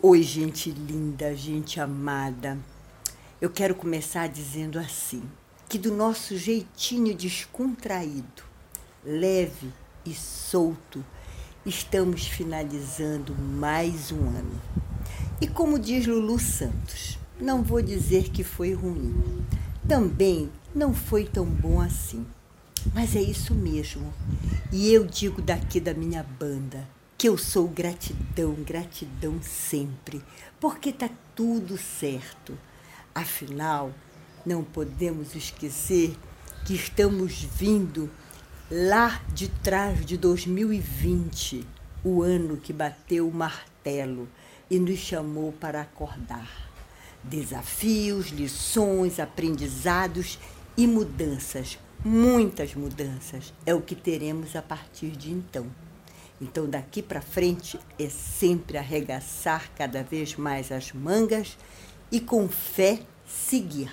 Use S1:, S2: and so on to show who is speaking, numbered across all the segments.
S1: Oi, gente linda, gente amada. Eu quero começar dizendo assim: que do nosso jeitinho descontraído, leve e solto, estamos finalizando mais um ano. E como diz Lulu Santos, não vou dizer que foi ruim, também não foi tão bom assim. Mas é isso mesmo. E eu digo daqui da minha banda que eu sou gratidão, gratidão sempre, porque tá tudo certo. Afinal, não podemos esquecer que estamos vindo lá de trás de 2020, o ano que bateu o martelo e nos chamou para acordar. Desafios, lições, aprendizados e mudanças, muitas mudanças, é o que teremos a partir de então. Então, daqui para frente é sempre arregaçar cada vez mais as mangas e com fé seguir.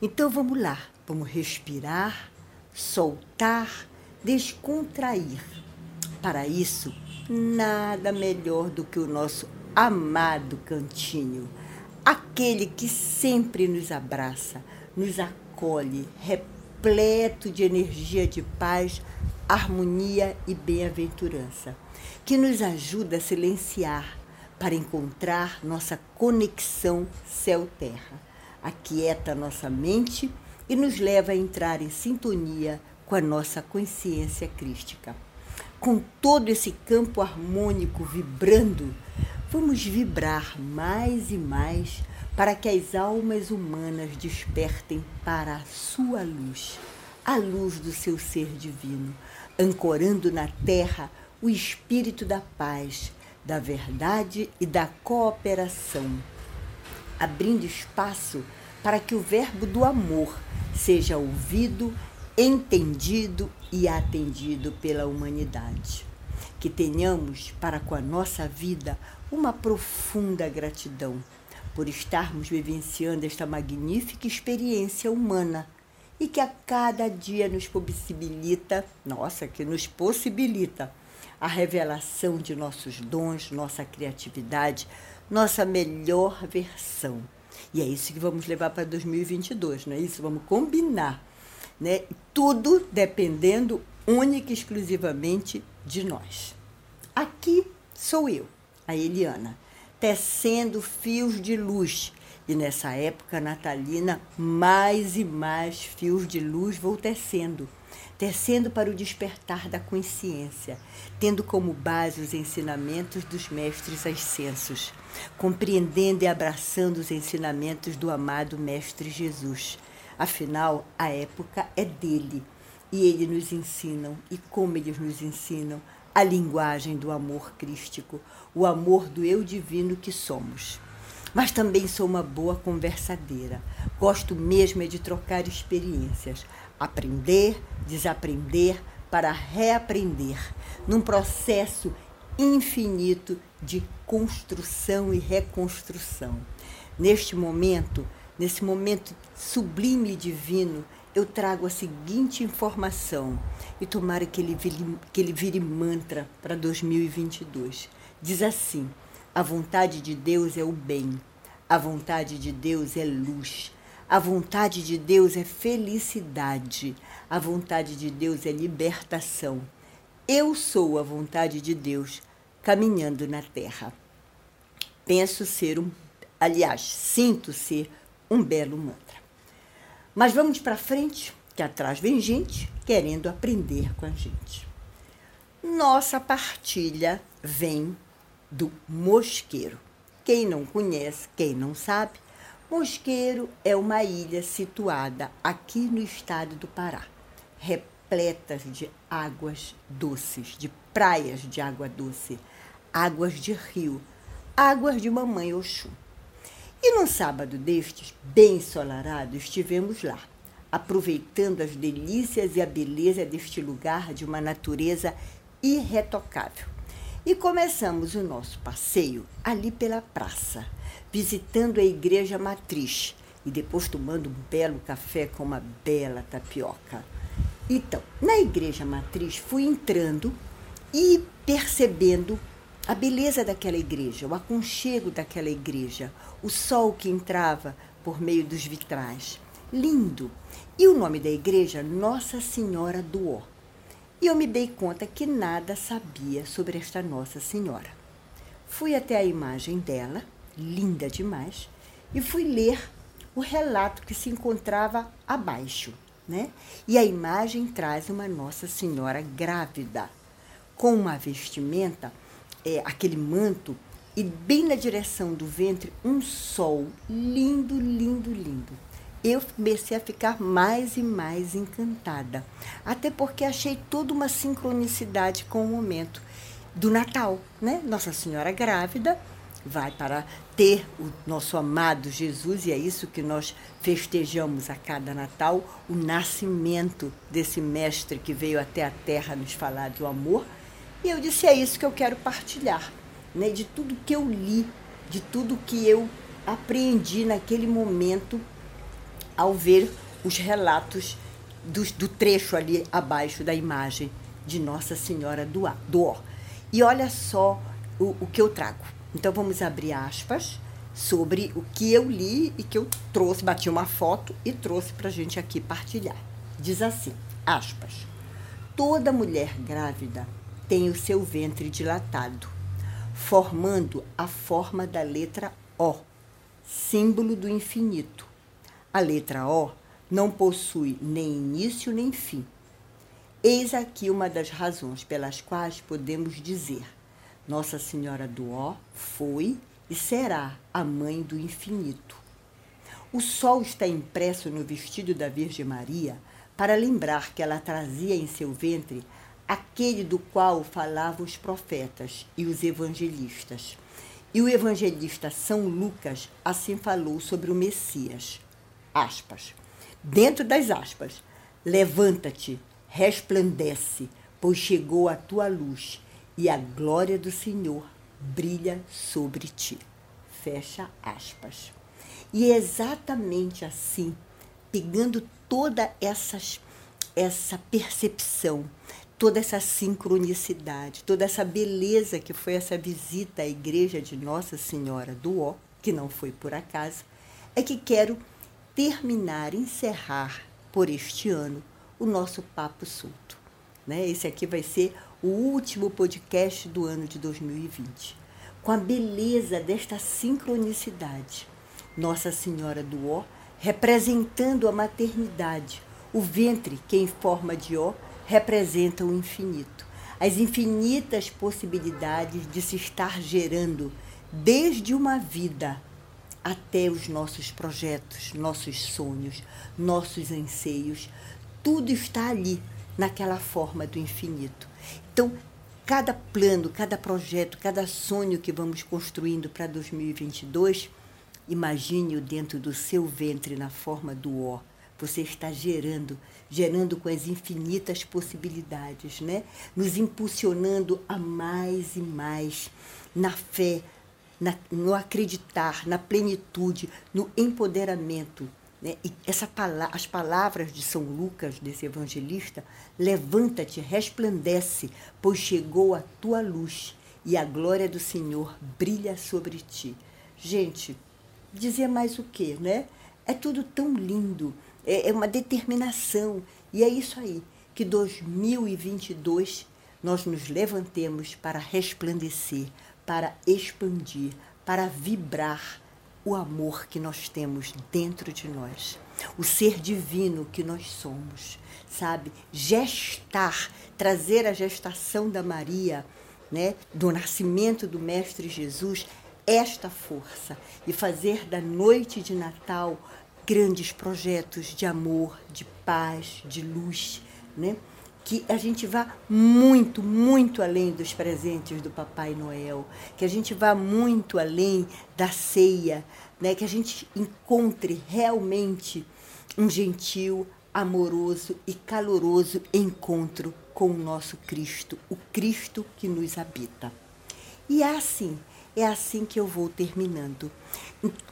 S1: Então, vamos lá, vamos respirar, soltar, descontrair. Para isso, nada melhor do que o nosso amado cantinho, aquele que sempre nos abraça, nos acolhe, repleto de energia de paz harmonia e bem-aventurança, que nos ajuda a silenciar para encontrar nossa conexão céu-terra, aquieta nossa mente e nos leva a entrar em sintonia com a nossa consciência crística. Com todo esse campo harmônico vibrando, vamos vibrar mais e mais para que as almas humanas despertem para a sua luz, a luz do seu ser divino, ancorando na terra o espírito da paz, da verdade e da cooperação, abrindo espaço para que o verbo do amor seja ouvido, entendido e atendido pela humanidade. Que tenhamos para com a nossa vida uma profunda gratidão por estarmos vivenciando esta magnífica experiência humana e que a cada dia nos possibilita, nossa, que nos possibilita a revelação de nossos dons, nossa criatividade, nossa melhor versão. E é isso que vamos levar para 2022, não é isso? Vamos combinar, né? Tudo dependendo única e exclusivamente de nós. Aqui sou eu, a Eliana, tecendo fios de luz e nessa época natalina, mais e mais fios de luz vou tecendo, tecendo para o despertar da consciência, tendo como base os ensinamentos dos mestres ascensos, compreendendo e abraçando os ensinamentos do amado Mestre Jesus. Afinal, a época é dele e ele nos ensinam, e como eles nos ensinam, a linguagem do amor crístico, o amor do eu divino que somos mas também sou uma boa conversadeira. Gosto mesmo é de trocar experiências, aprender, desaprender para reaprender, num processo infinito de construção e reconstrução. Neste momento, nesse momento sublime e divino, eu trago a seguinte informação e tomara que ele vire, que ele vire mantra para 2022. Diz assim: a vontade de Deus é o bem. A vontade de Deus é luz. A vontade de Deus é felicidade. A vontade de Deus é libertação. Eu sou a vontade de Deus caminhando na terra. Penso ser um, aliás, sinto ser um belo mantra. Mas vamos para frente, que atrás vem gente querendo aprender com a gente. Nossa partilha vem do Mosqueiro. Quem não conhece, quem não sabe, Mosqueiro é uma ilha situada aqui no estado do Pará, repleta de águas doces, de praias de água doce, águas de rio, águas de mamãe Oxum. E num sábado destes, bem ensolarado, estivemos lá, aproveitando as delícias e a beleza deste lugar de uma natureza irretocável. E começamos o nosso passeio ali pela praça, visitando a igreja matriz e depois tomando um belo café com uma bela tapioca. Então, na igreja matriz fui entrando e percebendo a beleza daquela igreja, o aconchego daquela igreja, o sol que entrava por meio dos vitrais. Lindo! E o nome da igreja, Nossa Senhora do Ó. E eu me dei conta que nada sabia sobre esta Nossa Senhora. Fui até a imagem dela, linda demais, e fui ler o relato que se encontrava abaixo, né? E a imagem traz uma Nossa Senhora grávida, com uma vestimenta, é, aquele manto, e bem na direção do ventre, um sol lindo, lindo, lindo. Eu comecei a ficar mais e mais encantada, até porque achei toda uma sincronicidade com o momento do Natal, né? Nossa Senhora grávida vai para ter o nosso amado Jesus, e é isso que nós festejamos a cada Natal o nascimento desse mestre que veio até a terra nos falar do amor. E eu disse: é isso que eu quero partilhar, né? de tudo que eu li, de tudo que eu apreendi naquele momento ao ver os relatos do, do trecho ali abaixo da imagem de Nossa Senhora do, do Or. E olha só o, o que eu trago. Então vamos abrir aspas sobre o que eu li e que eu trouxe, bati uma foto e trouxe para a gente aqui partilhar. Diz assim, aspas, toda mulher grávida tem o seu ventre dilatado, formando a forma da letra O, símbolo do infinito. A letra O não possui nem início nem fim. Eis aqui uma das razões pelas quais podemos dizer nossa Senhora do Ó foi e será a mãe do infinito. O sol está impresso no vestido da Virgem Maria para lembrar que ela trazia em seu ventre aquele do qual falavam os profetas e os evangelistas. E o evangelista São Lucas assim falou sobre o Messias. Aspas. Dentro das aspas. Levanta-te, resplandece, pois chegou a tua luz e a glória do Senhor brilha sobre ti. Fecha aspas. E é exatamente assim, pegando toda essas, essa percepção, toda essa sincronicidade, toda essa beleza que foi essa visita à igreja de Nossa Senhora do Ó, que não foi por acaso, é que quero terminar, encerrar por este ano o nosso papo solto. Né? Esse aqui vai ser o último podcast do ano de 2020, com a beleza desta sincronicidade. Nossa Senhora do Ó representando a maternidade, o ventre que em forma de Ó representa o infinito, as infinitas possibilidades de se estar gerando desde uma vida até os nossos projetos, nossos sonhos, nossos anseios, tudo está ali naquela forma do infinito. Então, cada plano, cada projeto, cada sonho que vamos construindo para 2022, imagine-o dentro do seu ventre na forma do ó. Você está gerando, gerando com as infinitas possibilidades, né? Nos impulsionando a mais e mais na fé, na, no acreditar, na plenitude, no empoderamento né? E essa as palavras de São Lucas, desse evangelista, levanta-te, resplandece, pois chegou a tua luz e a glória do Senhor brilha sobre ti. Gente, dizer mais o quê, né? É tudo tão lindo, é, é uma determinação, e é isso aí, que 2022 nós nos levantemos para resplandecer, para expandir, para vibrar o amor que nós temos dentro de nós, o ser divino que nós somos, sabe? Gestar, trazer a gestação da Maria, né, do nascimento do Mestre Jesus, esta força e fazer da noite de Natal grandes projetos de amor, de paz, de luz, né? Que a gente vá muito, muito além dos presentes do Papai Noel, que a gente vá muito além da ceia, né? que a gente encontre realmente um gentil, amoroso e caloroso encontro com o nosso Cristo, o Cristo que nos habita. E é assim, É assim que eu vou terminando.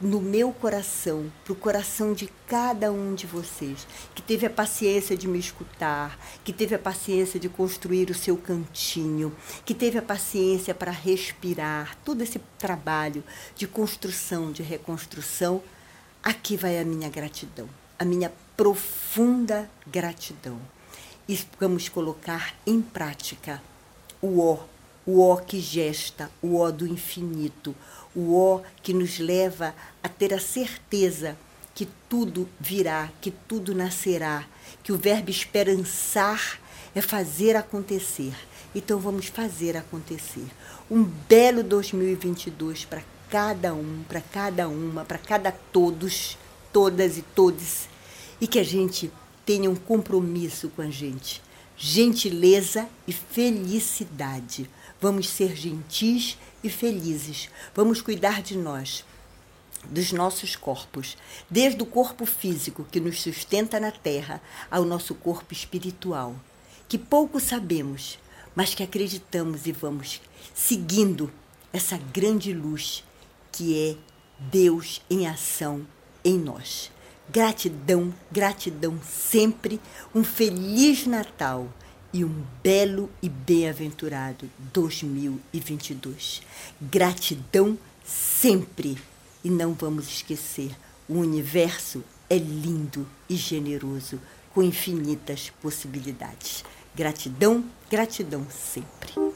S1: No meu coração, para o coração de cada um de vocês, que teve a paciência de me escutar, que teve a paciência de construir o seu cantinho, que teve a paciência para respirar, todo esse trabalho de construção, de reconstrução, aqui vai a minha gratidão, a minha profunda gratidão. E vamos colocar em prática o ó o ó que gesta, o ó do infinito, o ó que nos leva a ter a certeza que tudo virá, que tudo nascerá, que o verbo esperançar é fazer acontecer. Então vamos fazer acontecer. Um belo 2022 para cada um, para cada uma, para cada todos, todas e todos, e que a gente tenha um compromisso com a gente, gentileza e felicidade. Vamos ser gentis e felizes. Vamos cuidar de nós, dos nossos corpos, desde o corpo físico que nos sustenta na terra ao nosso corpo espiritual, que pouco sabemos, mas que acreditamos e vamos seguindo essa grande luz que é Deus em ação em nós. Gratidão, gratidão sempre. Um feliz Natal e um belo e bem-aventurado 2022. Gratidão sempre e não vamos esquecer: o universo é lindo e generoso, com infinitas possibilidades. Gratidão, gratidão sempre.